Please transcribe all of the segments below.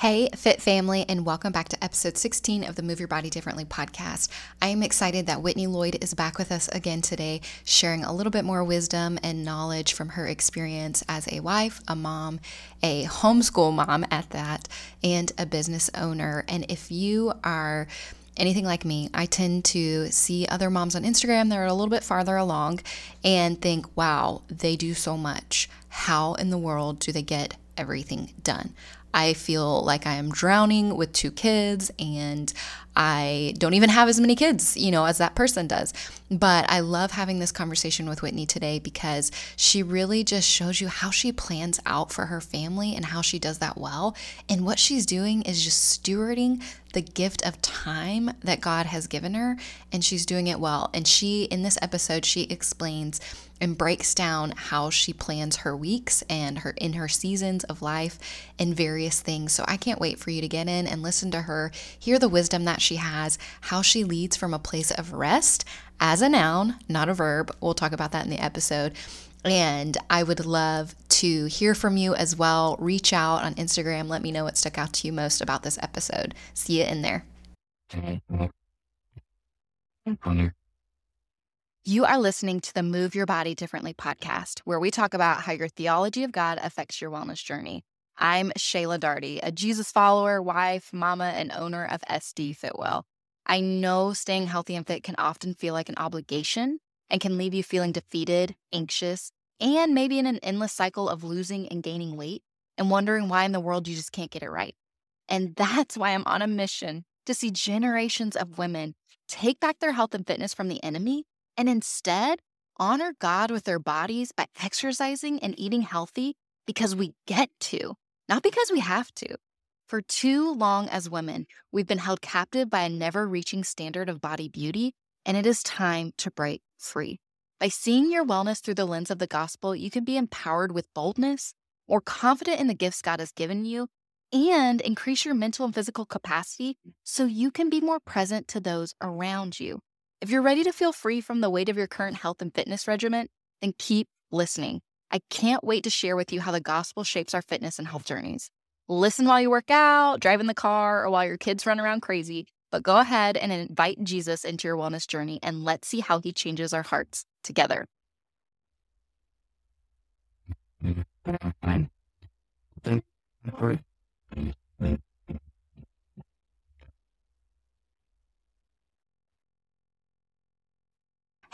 Hey, Fit Family, and welcome back to episode 16 of the Move Your Body Differently podcast. I am excited that Whitney Lloyd is back with us again today, sharing a little bit more wisdom and knowledge from her experience as a wife, a mom, a homeschool mom at that, and a business owner. And if you are anything like me, I tend to see other moms on Instagram that are a little bit farther along and think, wow, they do so much. How in the world do they get everything done? I feel like I am drowning with two kids and I don't even have as many kids, you know, as that person does. But I love having this conversation with Whitney today because she really just shows you how she plans out for her family and how she does that well. And what she's doing is just stewarding the gift of time that God has given her, and she's doing it well. And she, in this episode, she explains and breaks down how she plans her weeks and her in her seasons of life and various things. So I can't wait for you to get in and listen to her, hear the wisdom that she has, how she leads from a place of rest as a noun, not a verb. We'll talk about that in the episode. And I would love to hear from you as well. Reach out on Instagram. Let me know what stuck out to you most about this episode. See you in there. You are listening to the Move Your Body Differently podcast, where we talk about how your theology of God affects your wellness journey. I'm Shaela Daugherty, a Jesus follower, wife, mama, and owner of SD Fit Well. I know staying healthy and fit can often feel like an obligation and can leave you feeling defeated, anxious, and maybe in an endless cycle of losing and gaining weight and wondering why in the world you just can't get it right. And that's why I'm on a mission to see generations of women take back their health and fitness from the enemy and instead honor God with their bodies by exercising and eating healthy because we get to, not because we have to. For too long as women, we've been held captive by a never reaching standard of body beauty, and it is time to break free. By seeing your wellness through the lens of the gospel, you can be empowered with boldness, more confident in the gifts God has given you, and increase your mental and physical capacity so you can be more present to those around you. If you're ready to feel free from the weight of your current health and fitness regimen, then keep listening. I can't wait to share with you how the gospel shapes our fitness and health journeys. Listen while you work out, drive in the car, or while your kids run around crazy, but go ahead and invite Jesus into your wellness journey and let's see how he changes our hearts together.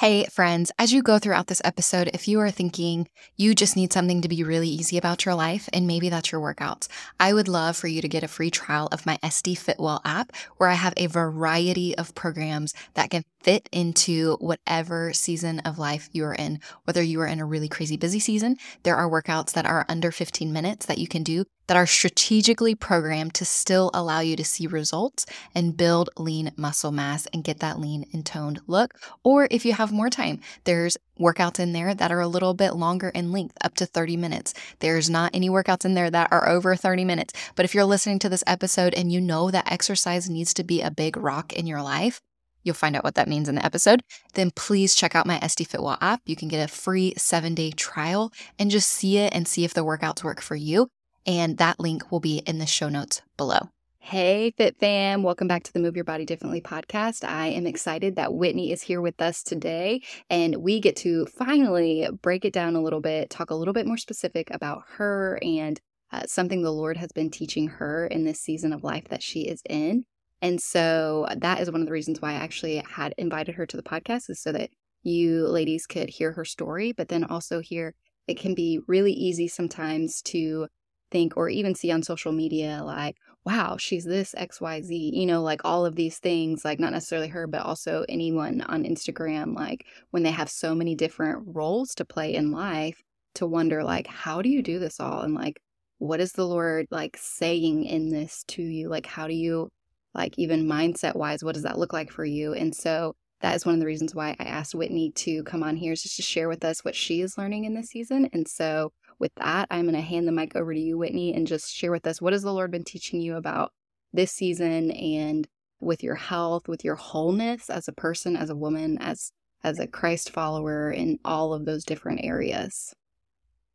Hey, friends, as you go throughout this episode, if you are thinking you just need something to be really easy about your life, and maybe that's your workouts, I would love for you to get a free trial of my SD Fit Well app, where I have a variety of programs that can fit into whatever season of life you are in. Whether you are in a really crazy busy season, there are workouts that are under 15 minutes that you can do that are strategically programmed to still allow you to see results and build lean muscle mass and get that lean and toned look. Or if you have more time, there's workouts in there that are a little bit longer in length, up to 30 minutes. There's not any workouts in there that are over 30 minutes. But if you're listening to this episode and you know that exercise needs to be a big rock in your life, You'll find out what that means in the episode. Then please check out my SD Fit Well app. You can get a free seven day trial and just see it and see if the workouts work for you. And that link will be in the show notes below. Hey, Fit Fam. Welcome back to the Move Your Body Differently podcast. I am excited that Whitney is here with us today, and we get to finally break it down a little bit, talk a little bit more specific about her and uh, something the Lord has been teaching her in this season of life that she is in. And so that is one of the reasons why I actually had invited her to the podcast is so that you ladies could hear her story, but then also hear it can be really easy sometimes to think or even see on social media like, wow, she's this XYZ, you know, like all of these things, like not necessarily her, but also anyone on Instagram, like when they have so many different roles to play in life, to wonder, like, how do you do this all? And like, what is the Lord like saying in this to you? Like, how do you like even mindset wise, what does that look like for you? And so that is one of the reasons why I asked Whitney to come on here is just to share with us what she is learning in this season. And so with that, I'm going to hand the mic over to you, Whitney, and just share with us what has the Lord been teaching you about this season and with your health, with your wholeness as a person, as a woman, as as a Christ follower in all of those different areas.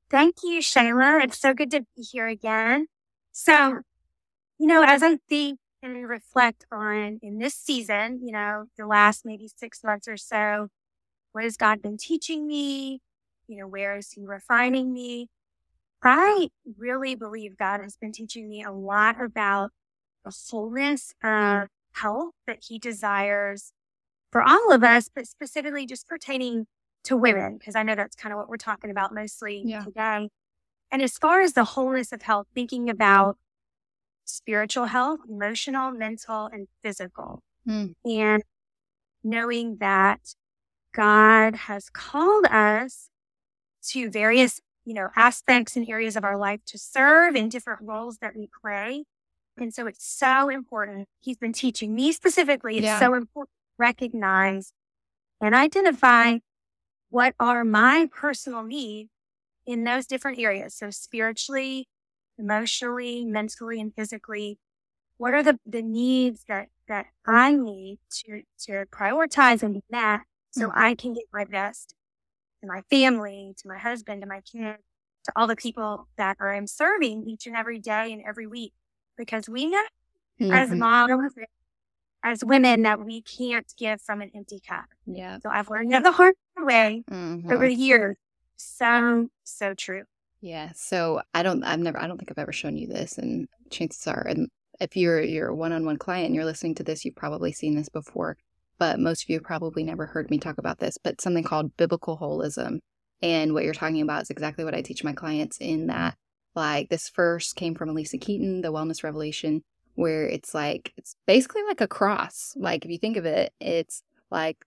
Thank you, Shaela. It's so good to be here again. So you know, as I think and reflect on in this season, you know, the last maybe six months or so, what has God been teaching me? You know, where is He refining me? I really believe God has been teaching me a lot about the wholeness of health that He desires for all of us, but specifically just pertaining to women, because I know that's kind of what we're talking about mostly yeah. today. And as far as the wholeness of health, thinking about spiritual health, emotional, mental, and physical. Mm. And knowing that God has called us to various, you know, aspects and areas of our life to serve in different roles that we play. And so it's so important. He's been teaching me specifically. It's yeah. so important to recognize and identify what are my personal needs in those different areas. So spiritually, emotionally, mentally, and physically? What are the, the needs that, that I need to, to prioritize and be met so mm-hmm. I can get my best to my family, to my husband, to my kids, to all the people that are I'm serving each and every day and every week? Because we know mm-hmm. as moms, as women, that we can't give from an empty cup. Yeah. So I've learned that the hard way mm-hmm. over the years. So, so true. Yeah. So I don't, I've never, I don't think I've ever shown you this. And chances are, and if you're your one-on-one client and you're listening to this, you've probably seen this before. But most of you probably never heard me talk about this. But something called biblical holism, and what you're talking about is exactly what I teach my clients. In that, like this first came from Alisa Keeton, the Wellness revelation, where it's like it's basically like a cross. Like if you think of it, it's like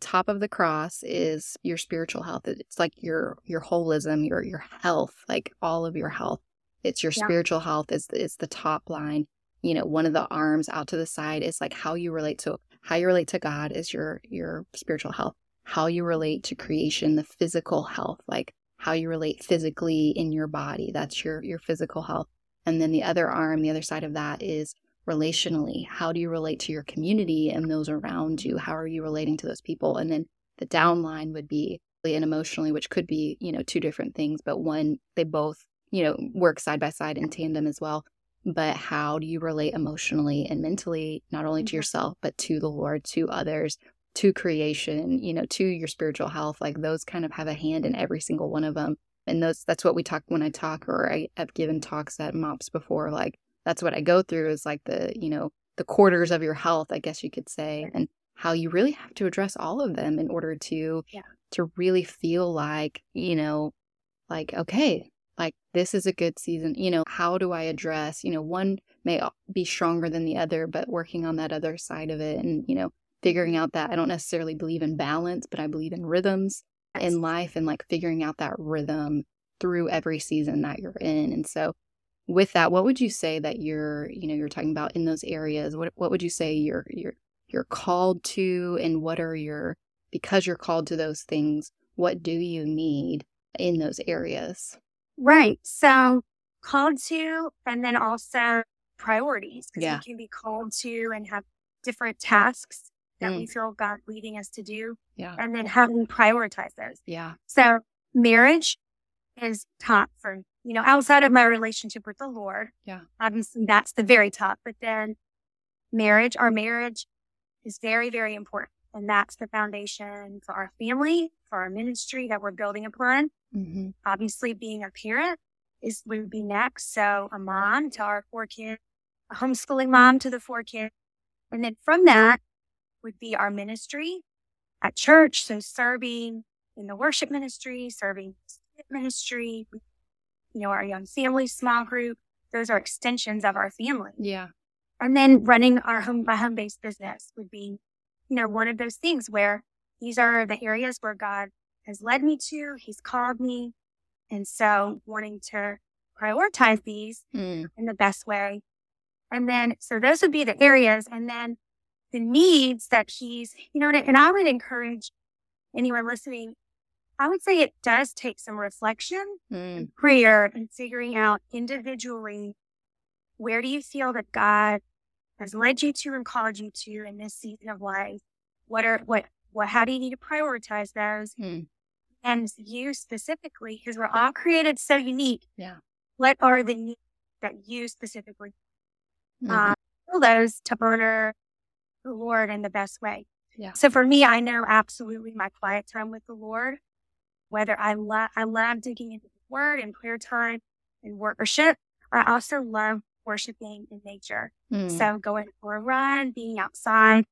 top of the cross is your spiritual health. It's like your your holism, your your health, like all of your health. It's your yeah. spiritual health is is the top line. You know, one of the arms out to the side is like how you relate to how you relate to God is your your spiritual health. How you relate to creation, the physical health, like how you relate physically in your body. That's your your physical health. And then the other arm, the other side of that is relationally? How do you relate to your community and those around you? How are you relating to those people? And then the downline would be and emotionally, which could be, you know, two different things, but one, they both, you know, work side by side in tandem as well. But how do you relate emotionally and mentally, not only to mm-hmm. yourself, but to the Lord, to others, to creation, you know, to your spiritual health? Like those kind of have a hand in every single one of them. And those, that's what we talk when I talk or I have given talks at MOPS before, like that's what I go through is like the, you know, the quarters of your health, I guess you could say, and how you really have to address all of them in order to yeah. to really feel like, you know, like okay, like this is a good season. You know, how do I address, you know, one may be stronger than the other, but working on that other side of it and, you know, figuring out that I don't necessarily believe in balance, but I believe in rhythms in life and like figuring out that rhythm through every season that you're in. And so with that, what would you say that you're, you know, you're talking about in those areas? What what would you say you're you're you're called to and what are your because you're called to those things, what do you need in those areas? Right. So called to and then also priorities because yeah. we can be called to and have different tasks that mm. we feel God leading us to do. Yeah. And then how we prioritize those? Yeah. So marriage is top for you know, outside of my relationship with the Lord. Yeah. Obviously, that's the very top. But then marriage, our marriage is very, very important. And that's the foundation for our family, for our ministry that we're building upon. Mm-hmm. Obviously, being a parent is would be next. So a mom to our four kids, a homeschooling mom to the four kids. And then from that would be our ministry at church. So serving in the worship ministry, serving ministry, you know, our young family small group. Those are extensions of our family. Yeah. And then running our home by home based business would be, you know, one of those things where these are the areas where God has led me to. He's called me. And so wanting to prioritize these mm. in the best way. And then, so those would be the areas. And then the needs that he's, you know, and I would encourage anyone listening, I would say it does take some reflection mm. and prayer and figuring out individually where do you feel that God has led you to and called you to in this season of life? What are what what how do you need to prioritize those? Mm. And you specifically, because we're all created so unique. Yeah. What are the needs that you specifically Mhm. uh, all those to honor the Lord in the best way. Yeah. So for me, I know absolutely my quiet time with the Lord, whether I love, I love digging into the word and prayer time and worship. I also love worshiping in nature. Mm. So going for a run, being outside.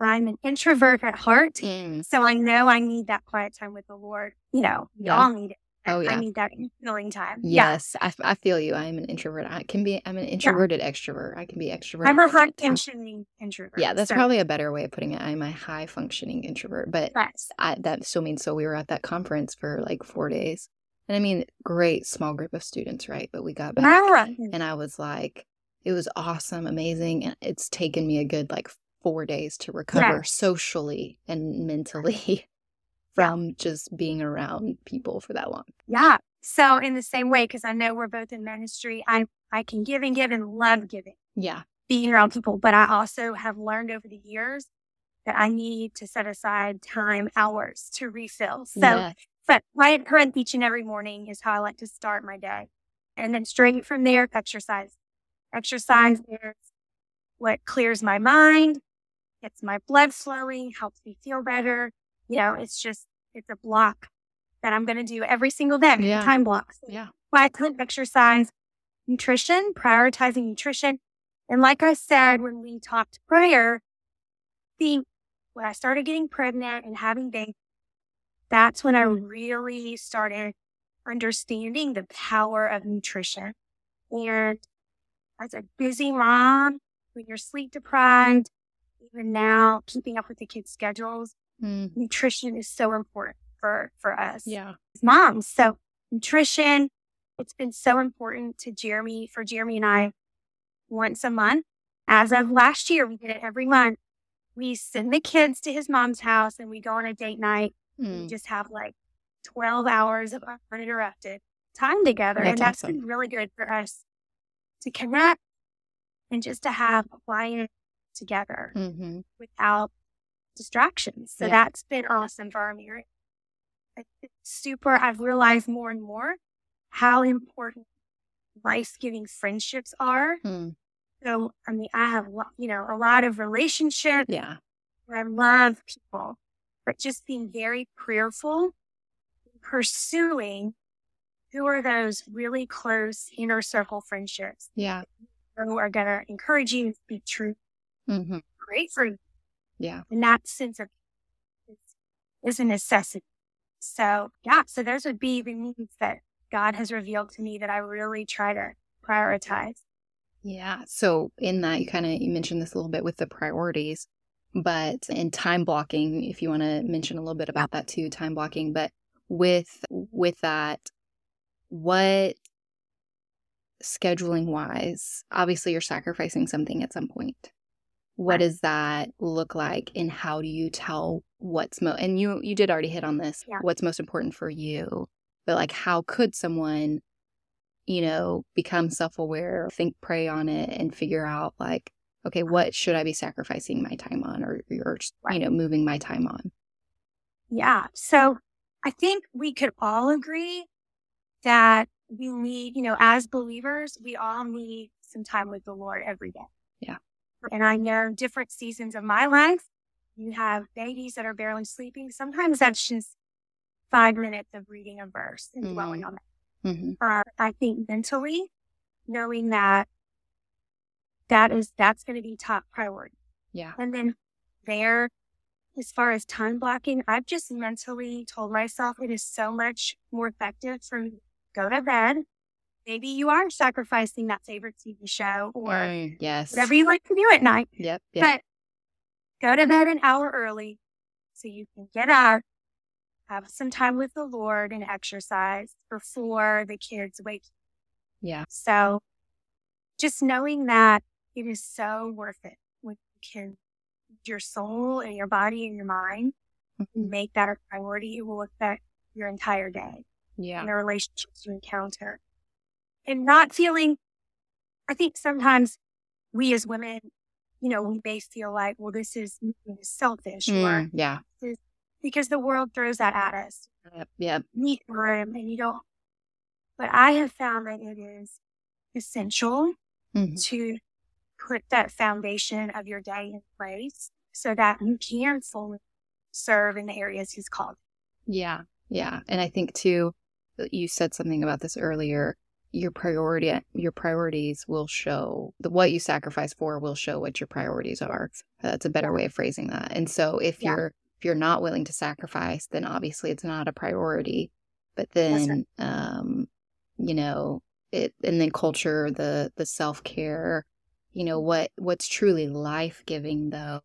I'm an introvert at heart. Mm. So I know I need that quiet time with the Lord. You know, we Yeah. all need it. Oh, yeah. I need that healing time. Yeah. Yes, I, I feel you. I am an introvert. I can be. I'm an introverted extrovert. I can be extrovert. I'm a high functioning introvert. Yeah, that's so, probably a better way of putting it. I'm a high functioning introvert, but Yes. I, that still means so. We were at that conference for like four days, and I mean, great small group of students, right? But we got back, and I was like, it was awesome, amazing, and it's taken me a good like four days to recover Yes. socially and mentally from just being around people for that long. Yeah. So in the same way, because I know we're both in ministry, I I can give and give and love giving, Yeah, being around people, but I also have learned over the years that I need to set aside time, hours to refill. So yeah, but my current each and every morning is how I like to start my day. And then straight from there, exercise. Exercise mm. is what clears my mind, gets my blood flowing, helps me feel better. You know, it's just, it's a block that I'm going to do every single day, Yeah. time blocks. yeah, Why I couldn't exercise, nutrition, prioritizing nutrition. And like I said, when we talked prior, the, when I started getting pregnant and having babies, that's when I mm. really started understanding the power of nutrition. And as a busy mom, when you're sleep deprived, even now keeping up with the kids' schedules, Mm, nutrition is so important for, for us yeah, as moms. So nutrition, it's been so important to Jeremy, for Jeremy and I once a month. As of last year, we did it every month. We send the kids to his mom's house and we go on a date night. We Mm, just have like 12 hours of uninterrupted time together. That's and that's awesome. been really good for us to connect and just to have a quiet together mhm. without distractions. So Yeah. that's been awesome for our marriage. It's super. I've realized more and more how important life giving friendships are. Mm, So, I mean, I have, you know, a lot of relationships yeah, where I love people, but just being very prayerful, pursuing who are those really close inner circle friendships yeah, who are going to encourage you to speak truth, hmm great for you. yeah. And that sense of is, is a necessity. So yeah, so those would be the needs that God has revealed to me that I really try to prioritize. Yeah. So in that, you kind of you mentioned this a little bit with the priorities, but in time blocking, if you want to mention a little bit about that too, time blocking. But with with that, what scheduling wise, obviously you're sacrificing something at some point. What does that look like, and how do you tell what's most And you you did already hit on this. Yeah. What's most important for you, but like, how could someone you know, become self aware, think, pray on it, and figure out like, okay, what should I be sacrificing my time on or, or you know, moving my time on? Yeah. So I think we could all agree that we need, you know, as believers, we all need some time with the Lord every day. And I know different seasons of my life, you have babies that are barely sleeping. Sometimes that's just five minutes of reading a verse and dwelling on that. hmm uh, I think mentally, knowing that that is that's going to be top priority. Yeah. And then there, as far as time blocking, I've just mentally told myself it is so much more effective for me to go to bed. Maybe you are sacrificing that favorite TV show or Mm, yes. whatever you like to do at night, Yep. Yep. but go to bed an hour early so you can get up, have some time with the Lord and exercise before the kids wake yeah. so just knowing that it is so worth it when you can your soul and your body and your mind Mhm. make that a priority, it will affect your entire day Yeah. and the relationships you encounter. And not feeling I think sometimes we as women, you know, we may feel like, well, this is selfish or Mm, yeah. because the world throws that at us. Yep. Yep. Meet room and you don't but I have found that it is essential Mhm. to put that foundation of your day in place so that you can fully serve in the areas he's called. Yeah. Yeah. And I think too, you said something about this earlier. Your priority, your priorities will show the what you sacrifice for will show what your priorities are. That's a better way of phrasing that. And so if yeah. you're if you're not willing to sacrifice, then obviously it's not a priority. But then, right. um, you know, it and then culture, the the self care, you know, what what's truly life giving though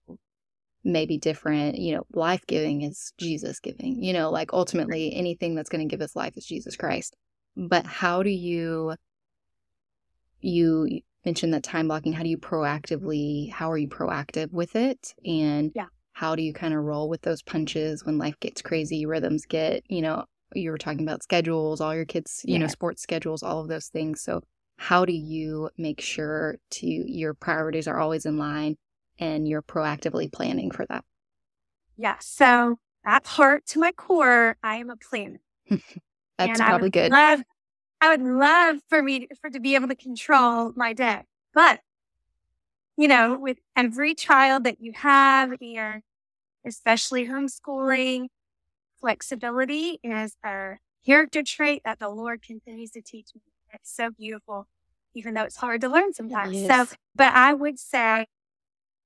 may be different. You know, life giving is Jesus giving. You know, like ultimately anything that's going to give us life is Jesus Christ. But how do you you mentioned that time blocking, how do you proactively how are you proactive with it? And yeah. how do you kind of roll with those punches when life gets crazy, rhythms get, you know, you were talking about schedules, all your kids, you yeah. know, sports schedules, all of those things. So how do you make sure to your priorities are always in line and you're proactively planning for that. Yeah. So at heart to my core, I am a planner. That's and probably I good. Love, I would love for me to, for to be able to control my day, but you know, with every child that you have, and especially homeschooling, flexibility is a character trait that the Lord continues to teach me. It's so beautiful, even though it's hard to learn sometimes. Yes. So, but I would say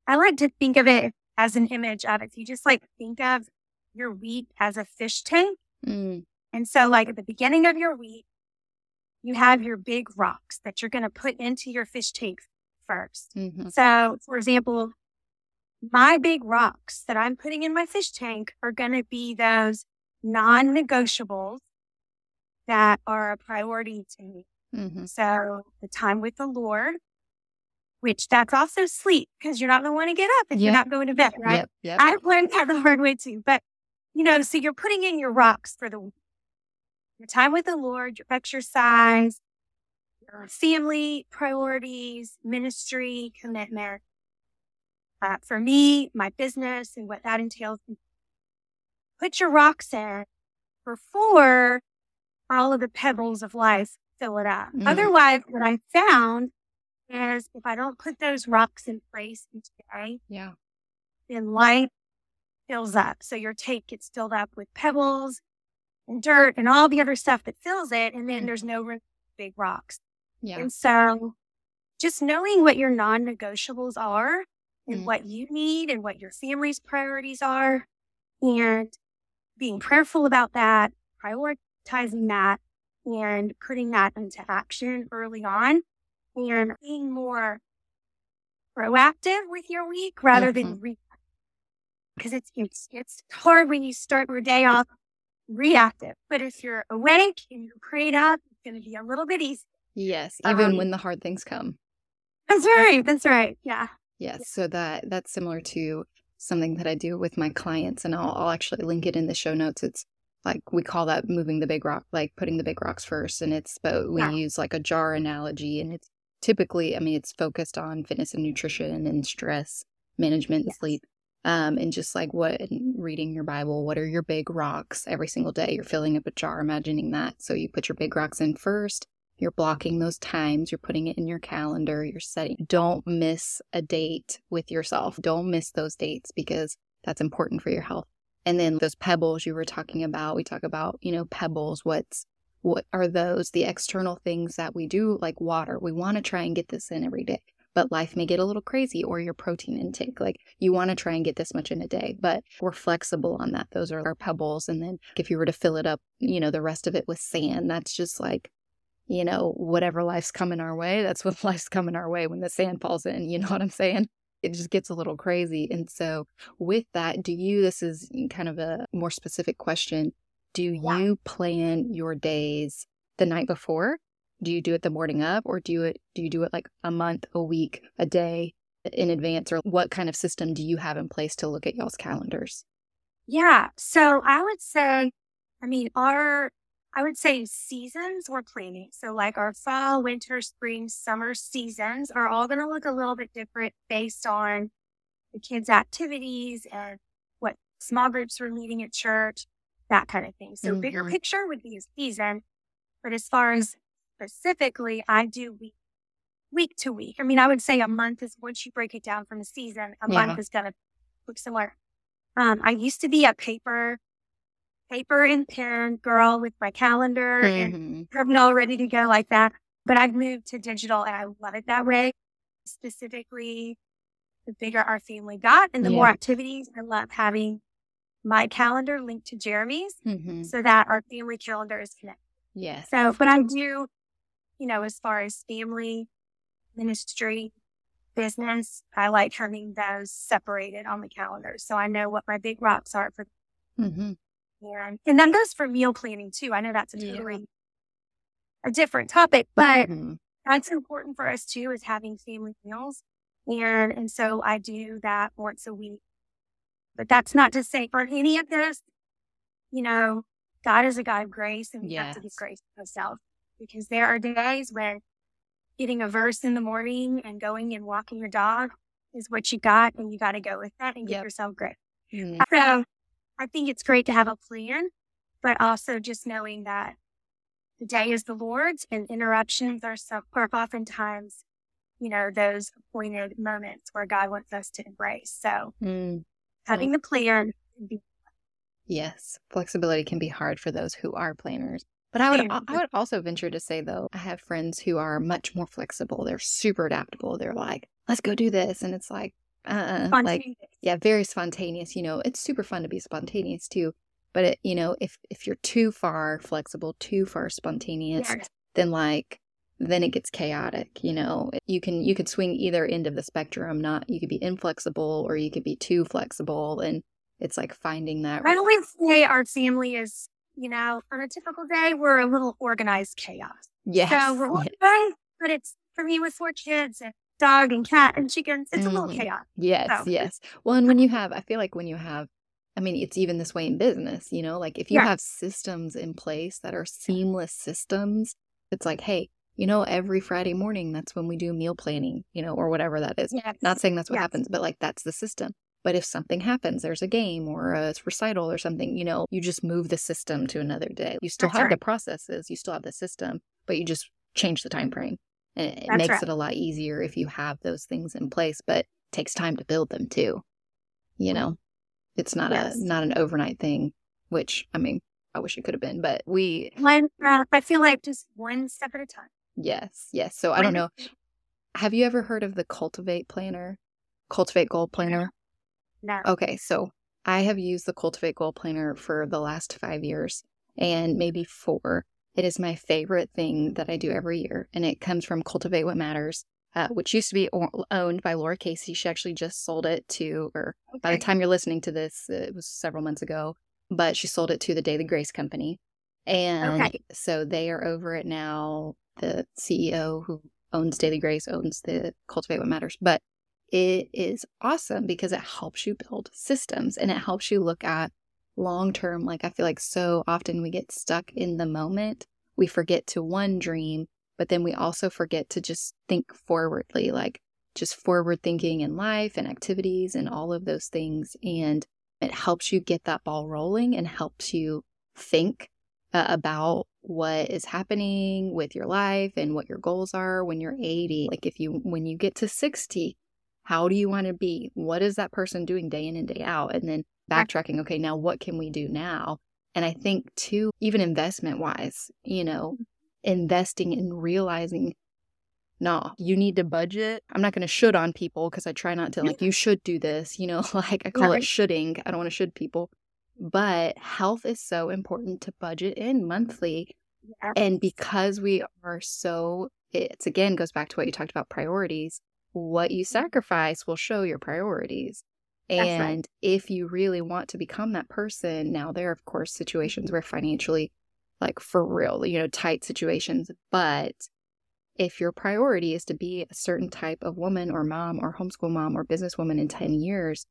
I like to think of it as an image of it. You just like think of your week as a fish tank. Mm. And so, like at the beginning of your week, you have your big rocks that you're going to put into your fish tank 1st mm-hmm. So, for example, my big rocks that I'm putting in my fish tank are going to be those non negotiables that are a priority to me. Mm-hmm. So, the time with the Lord, which that's also sleep because you're not going to want to get up if yep. you're not going to bed, right? Yep, yep. I've learned that the hard way too. But, you know, so you're putting in your rocks for the week. Your time with the Lord, your exercise, your family priorities, ministry, commitment. Uh, for me, my business and what that entails. Put your rocks in before all of the pebbles of life fill it up. Mm. Otherwise, what I found is if I don't put those rocks in place each day, yeah, then life fills up. So your tank gets filled up with pebbles and dirt and all the other stuff that fills it, and then mm. there's no room big rocks. Yeah. And so just knowing what your non-negotiables are and mm. what you need and what your family's priorities are and being prayerful about that, prioritizing that and putting that into action early on and being more proactive with your week rather mm-hmm. than reactive. Because it's, it's, it's hard when you start your day off reactive. But if you're awake and you're prayed up, it's going to be a little bit easier. Yes, even um, when the hard things come. That's right. That's right. Yeah. Yes. Yeah. So that that's similar to something that I do with my clients, and I'll, I'll actually link it in the show notes. It's like we call that moving the big rock, like putting the big rocks first, and it's but we yeah. use like a jar analogy, and it's typically, I mean, it's focused on fitness and nutrition and stress management yes. sleep. Um, and just like what reading your Bible, what are your big rocks every single day? You're filling up a jar, imagining that. So you put your big rocks in first. You're blocking those times. You're putting it in your calendar. You're setting. Don't miss a date with yourself. Don't miss those dates because that's important for your health. And then those pebbles you were talking about, we talk about, you know, pebbles. What's what are those the external things that we do like water we want to try and get this in every day but life may get a little crazy or your protein intake like you want to try and get this much in a day but we're flexible on that. Those are our pebbles and then if you were to fill it up you know the rest of it with sand that's just like you know whatever life's coming our way that's what life's coming our way when the sand falls in you know what i'm saying? It just gets a little crazy and so with that do you this is kind of a more specific question do you plan your days the night before? Do you do it the morning up or do you it do you do it like a month, a week, a day in advance or what kind of system do you have in place to look at y'all's calendars? Yeah. So I would say I mean our I would say seasons we're planning. So like our fall, winter, spring, summer seasons are all going to look a little bit different based on the kids' activities and what small groups we're meeting at church that kind of thing. So mm-hmm. bigger picture would be a season. But as far as specifically, I do week week to week. I mean, I would say a month is once you break it down from a season, a Yeah. month is going to look similar. Um, I used to be a paper, paper and pen girl with my calendar and Mhm. terminal ready to go like that. But I've moved to digital and I love it that way. Specifically, the bigger our family got and the more activities, I love having my calendar linked to Jeremy's Mhm. so that our family calendar is connected. Yes. So, but I do, you know, as far as family, ministry, business, I like having those separated on the calendar. So I know what my big rocks are for Mm-hmm. and and that goes for meal planning too. I know that's a Yeah. a different topic, but Mhm. that's important for us too, is having family meals. And and so I do that once a week. But that's not to say for any of this, you know, God is a God of grace and we have to give grace to ourselves. Because there are days where getting a verse in the morning and going and walking your dog is what you got and you gotta go with that and give Yep. yourself grace. Mhm. So I think it's great to have a plan, but also just knowing that the day is the Lord's and interruptions are so are oftentimes, you know, those appointed moments where God wants us to embrace. So Mm. having the plan Yes, flexibility can be hard for those who are planners. But I would I would also venture to say though, I have friends who are much more flexible. They're super adaptable. They're like, "Let's go do this." And it's like, uh-uh like yeah, very spontaneous, you know. It's super fun to be spontaneous too. But it, you know, if if you're too far flexible, too far spontaneous, Yes. then like then it gets chaotic, you know. You can you could swing either end of the spectrum, not you could be inflexible or you could be too flexible and it's like finding that I always say our family is, you know, on a typical day, we're a little organized chaos. yes. So we're yes. but it's for me with four kids and dog and cat and chickens, it's a little Mhm. chaos. Yes, So- yes. Well, and when you have, I feel like when you have, I mean, it's even this way in business, you know, like if you Yeah. have systems in place that are seamless systems, it's like, hey, you know, every Friday morning, that's when we do meal planning, you know, or whatever that is. Yes. Not saying that's what Yes. happens, but like that's the system. But if something happens, there's a game or a recital or something, you know, you just move the system to another day. You still That's have the processes, you still have the system, but you just change the time frame. And it That's makes right. it a lot easier if you have those things in place, but it takes time to build them too. You know, it's not Yes. a not an overnight thing, which I mean, I wish it could have been, but we One, uh, I feel like just one step at a time. yes, yes. So I don't know. Have you ever heard of the Cultivate Planner? Cultivate Goal Planner? No. Okay, so I have used the Cultivate Goal Planner for the last five years and maybe four. It is my favorite thing that I do every year, and it comes from Cultivate What Matters, uh, which used to be o- owned by Lara Casey. She actually just sold it to, or by the time you're listening to this, it was several months ago, but she sold it to the Daily Grace Company. And Okay. so they are over it now. The CEO who owns Daily Grace owns the Cultivate What Matters. But it is awesome because it helps you build systems and it helps you look at long term. Like, I feel like so often we get stuck in the moment. We forget to one dream, but then we also forget to just think forwardly, like just forward thinking in life and activities and all of those things. And it helps you get that ball rolling and helps you think uh, about what is happening with your life and what your goals are when you're 80. Like if you when you get to 60, how do you want to be? What is that person doing day in and day out? And then backtracking, okay, now what can we do now? And I think too, even investment wise, you know, investing in realizing no, you need to budget. I'm not going to should on people because I try not to like, you should do this, you know, like I call Right. it shoulding. I don't want to should people. But health is so important to budget in monthly. And because we are so, it's again goes back to what you talked about priorities. What you sacrifice will show your priorities. That's right. And if you really want to become that person, now there are, of course, situations where financially, like for real, you know, tight situations. But if your priority is to be a certain type of woman or mom or homeschool mom or businesswoman in 10 years,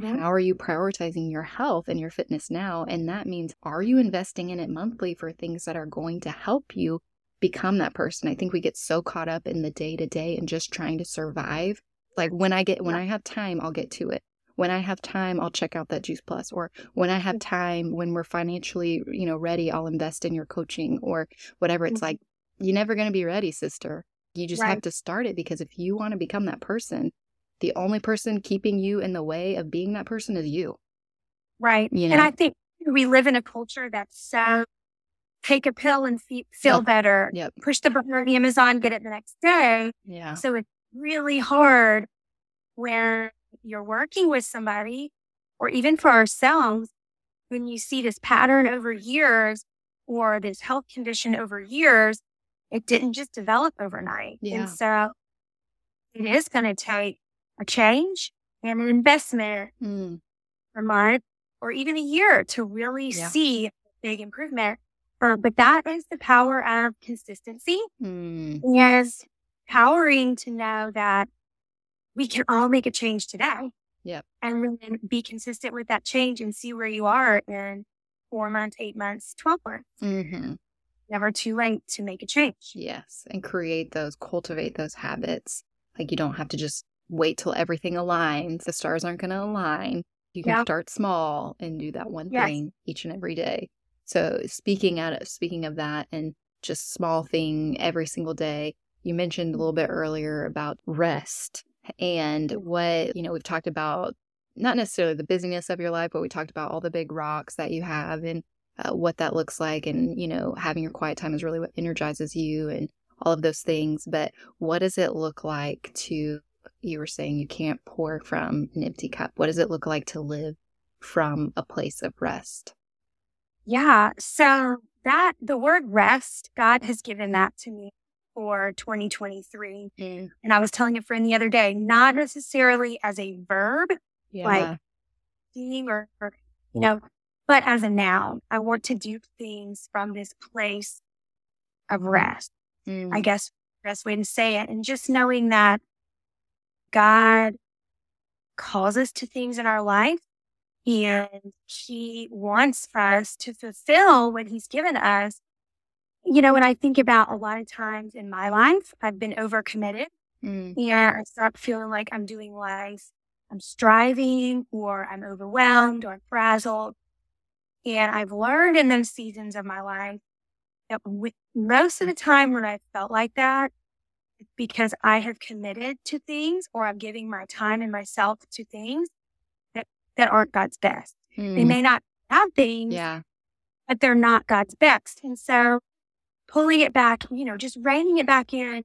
how are you prioritizing your health and your fitness now? And that means, are you investing in it monthly for things that are going to help you become that person? I think we get so caught up in the day to day and just trying to survive. Like when I get, when I have time, I'll get to it. When I have time, I'll check out that Juice Plus. Or when I have time, when we're financially, you know, ready, I'll invest in your coaching or whatever. It's Mhm. like, you're never going to be ready, sister. You just right. have to start it because if you want to become that person, the only person keeping you in the way of being that person is you. Right. You know? And I think we live in a culture that's so take a pill and feel yep. better. Yep. Push the button on Amazon, get it the next day. Yeah. So it's really hard when you're working with somebody or even for ourselves, when you see this pattern over years or this health condition over years, it didn't just develop overnight. Yeah. And so it is going to take a change and an investment mm. a month or even a year to really yeah. see big improvement. Uh, but that is the power of consistency. Mm. Is powering to know that we can all make a change today. Yep. And then be consistent with that change and see where you are in four months, eight months, 12 months. Mm-hmm. Never too late to make a change. Yes. And create those, cultivate those habits. Like you don't have to just wait till everything aligns. The stars aren't going to align. You can yep. start small and do that one yes. thing each and every day. So speaking out of speaking of that and just small thing every single day, you mentioned a little bit earlier about rest and what, you know, we've talked about not necessarily the busyness of your life, but we talked about all the big rocks that you have and uh, what that looks like. And, you know, having your quiet time is really what energizes you and all of those things. But what does it look like to, you were saying you can't pour from an empty cup. What does it look like to live from a place of rest? Yeah. So that the word rest, God has given that to me for 2023. Mm. And I was telling a friend the other day, not necessarily as a verb, yeah. like being or, or, you know, but as a noun. I want to do things from this place of rest. Mm. I guess best way to say it. And just knowing that God calls us to things in our life and he wants us to fulfill what he's given us you know, when I think about a lot of times in my life, I've been overcommitted. Mm. Yeah, I start feeling like I'm doing less. I'm striving or I'm overwhelmed or frazzled. And I've learned in those seasons of my life that with most of the time when I felt like that, it's because I have committed to things or I'm giving my time and myself to things that, aren't God's best. Mm. They may not have things, yeah. but they're not God's best. And so pulling it back, you know, just reining it back in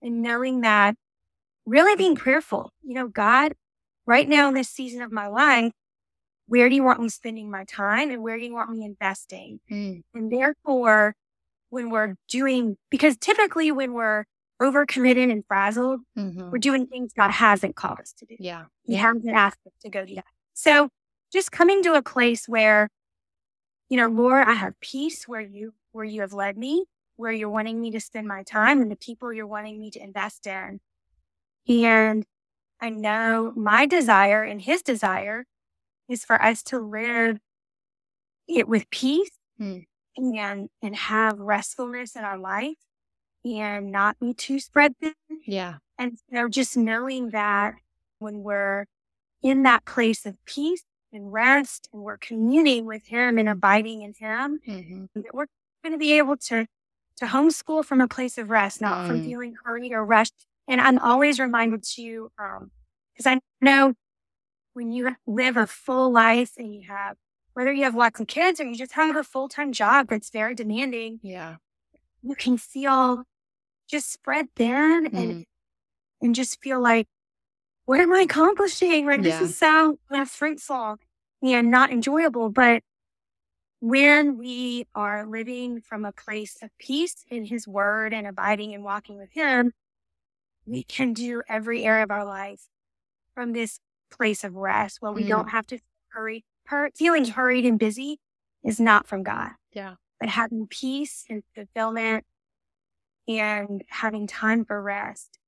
and knowing that really being prayerful. You know, God, right now in this season of my life, where do you want me spending my time and where do you want me investing? Mm. And therefore, when we're doing, because typically when we're overcommitted and frazzled, mm-hmm. we're doing things God hasn't called us to do. Yeah. He hasn't asked us to go do that. So just coming to a place where, you know, Lord, I have peace where you, where you have led me where you're wanting me to spend my time and the people you're wanting me to invest in. And I know my desire and his desire is for us to live it with peace mm. and and have restfulness in our life and not be too spread thin. Yeah. And you know, just knowing that when we're in that place of peace and rest and we're communing with him and abiding in him, mm-hmm. we're going to be able to to homeschool from a place of rest, not mm. from feeling hurried or rushed. And I'm always reminded to, um, cause I know when you live a full life and you have, whether you have lots of kids or you just have a full time job that's very demanding. Yeah. You can feel just spread thin mm. and, and just feel like, what am I accomplishing? Like yeah. this is so fruitful and not enjoyable, but when we are living from a place of peace in his word and abiding and walking with him, we can do every area of our life from this place of rest where we mm. don't have to hurry. Hur- feeling hurried and busy is not from God. Yeah. But having peace and fulfillment and having time for rest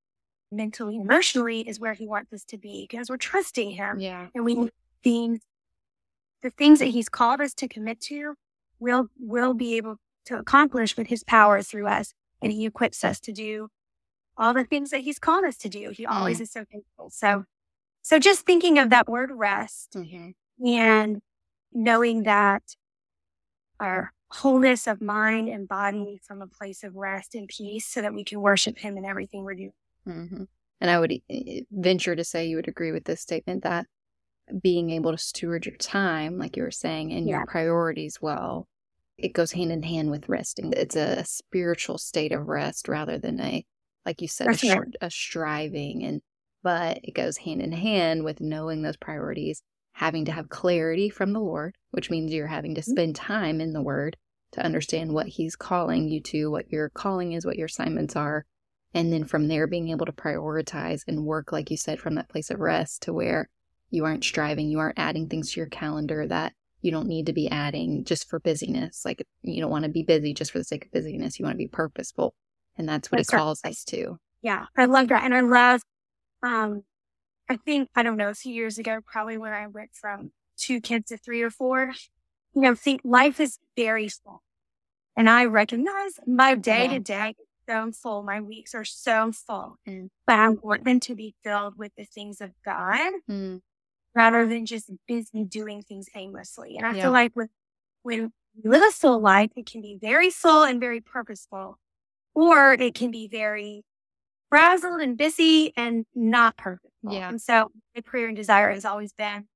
mentally, emotionally is where he wants us to be because we're trusting him. Yeah. And we things the things that he's called us to commit to, we'll, we'll be able to accomplish with his power through us. And he equips us to do all the things that he's called us to do. He always mm. is so faithful. So, so just thinking of that word rest mm-hmm. and knowing that our wholeness of mind and body from a place of rest and peace so that we can worship him in everything we're doing. Mm-hmm. And I would venture to say you would agree with this statement that being able to steward your time, like you were saying, and yeah. your priorities well, it goes hand in hand with resting. It's a spiritual state of rest rather than a, like you said, a, a striving. And but it goes hand in hand with knowing those priorities, having to have clarity from the Lord, which means you're having to mm-hmm. spend time in the Word to understand what He's calling you to, what your calling is, what your assignments are, and then from there, being able to prioritize and work, like you said, from that place of rest to where you aren't striving, you aren't adding things to your calendar that you don't need to be adding just for busyness. Like you don't want to be busy just for the sake of busyness. You want to be purposeful. And that's what that's it calls right. us to. Yeah. I love that. And I love, um, I think, I don't know, a few years ago, probably when I went from two kids to three or four, you know, think life is very small. And I recognize my day to day so full. My weeks are so full, mm. but I want them to be filled with the things of God mm. rather than just busy doing things aimlessly. And I yeah. feel like with, when we live a soul life, it can be very full and very purposeful, or it can be very frazzled and busy and not purposeful. Yeah. And so my prayer and desire has always been,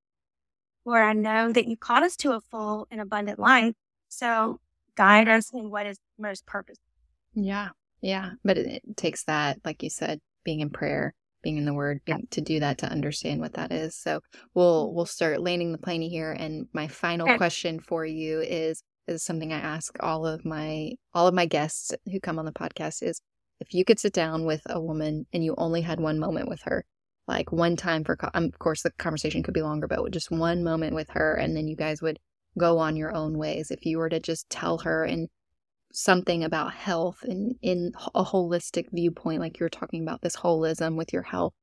Lord, I know that you called us to a full and abundant life. So guide us in what is most purposeful. Yeah. Yeah, but it, it, takes that, like you said, being in prayer, being in the Word, being, to do that to understand what that is. So we'll we'll start landing the plane here. And my final okay. question for you is is something I ask all of my all of my guests who come on the podcast is if you could sit down with a woman and you only had one moment with her, like one time for, um, of course, the conversation could be longer, but just one moment with her, and then you guys would go on your own ways. If you were to just tell her and something about health and in a holistic viewpoint, like you're talking about this holism with your health,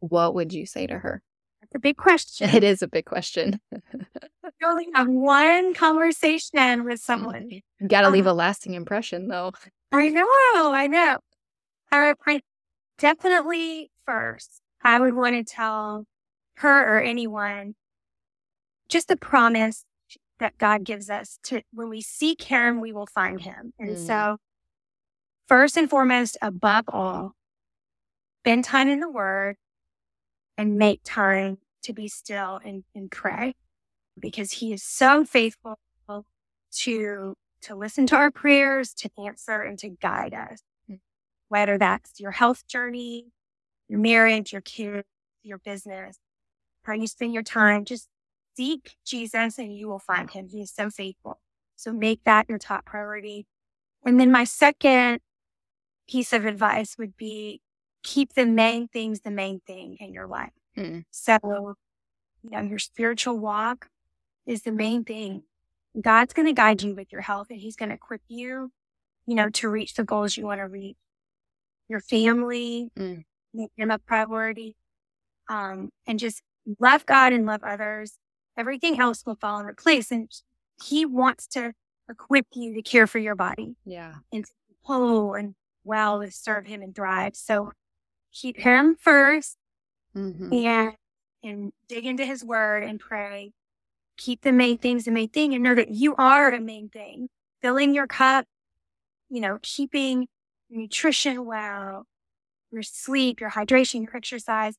what would you say to her? That's a big question. It is a big question. you only have one conversation with someone. You got to leave um, a lasting impression, though. I know, I know. I, I definitely first, I would want to tell her or anyone just a promise that God gives us to when we seek him, we will find him. And mm. so first and foremost, above all, spend time in the word and make time to be still and, and pray because he is so faithful to to listen to our prayers, to answer and to guide us. Mm. Whether that's your health journey, your marriage, your kids, your business, how you spend your time, just seek Jesus and you will find him. He is so faithful. So make that your top priority. And then my second piece of advice would be keep the main things the main thing in your life. Mm. So, you know, your spiritual walk is the main thing. God's going to guide you with your health and he's going to equip you, you know, to reach the goals you want to reach. Your family, mm. make them a priority. Um, and just love God and love others everything else will fall into place. And he wants to equip you to care for your body. Yeah. And whole and well to serve him and thrive. So keep him 1st mm-hmm. and and dig into his word and pray. Keep the main things the main thing and know that you are a main thing. Filling your cup, you know, keeping your nutrition well, your sleep, your hydration, your exercise,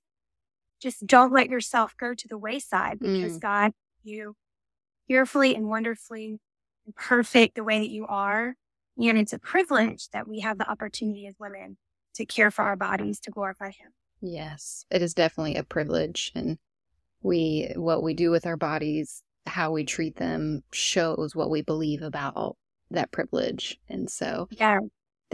just don't let yourself go to the wayside because mm. God, you fearfully and wonderfully and perfect the way that you are. And it's a privilege that we have the opportunity as women to care for our bodies to glorify Him. Yes, it is definitely a privilege. And we, what we do with our bodies, how we treat them shows what we believe about that privilege. And so, yeah,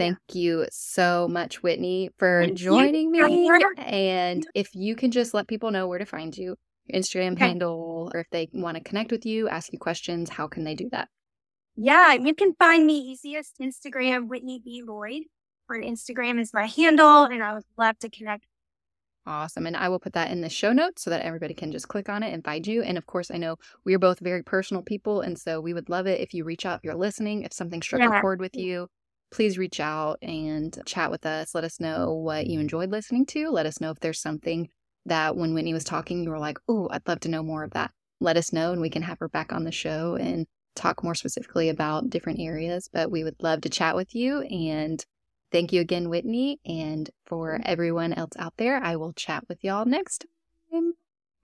Thank you so much, Whitney, for Thank joining you. me. And if you can just let people know where to find you, your Instagram okay. handle, or if they want to connect with you, ask you questions, how can they do that? Yeah, you can find me easiest Instagram, Whitney B. Lloyd. or Instagram is my handle, and I would love to connect. Awesome. And I will put that in the show notes so that everybody can just click on it and find you. And of course, I know we are both very personal people. And so we would love it if you reach out if you're listening, if something struck yeah. a chord with you please reach out and chat with us. Let us know what you enjoyed listening to. Let us know if there's something that when Whitney was talking, you were like, oh, I'd love to know more of that. Let us know and we can have her back on the show and talk more specifically about different areas, but we would love to chat with you. And thank you again, Whitney. And for everyone else out there, I will chat with y'all next time.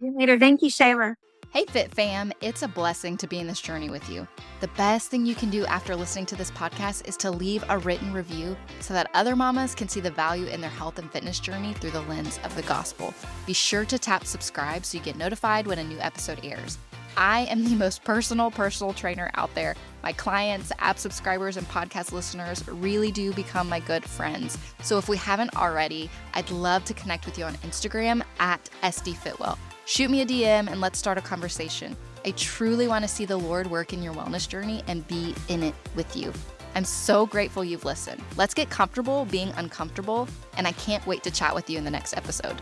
Later. Thank you, Shaela. Hey, Fit Fam, it's a blessing to be in this journey with you. The best thing you can do after listening to this podcast is to leave a written review so that other mamas can see the value in their health and fitness journey through the lens of the gospel. Be sure to tap subscribe so you get notified when a new episode airs. I am the most personal personal trainer out there. My clients, app subscribers, and podcast listeners really do become my good friends. So if we haven't already, I'd love to connect with you on Instagram at SDFitwell. Shoot me a DM and let's start a conversation. I truly want to see the Lord work in your wellness journey and be in it with you. I'm so grateful you've listened. Let's get comfortable being uncomfortable, and I can't wait to chat with you in the next episode.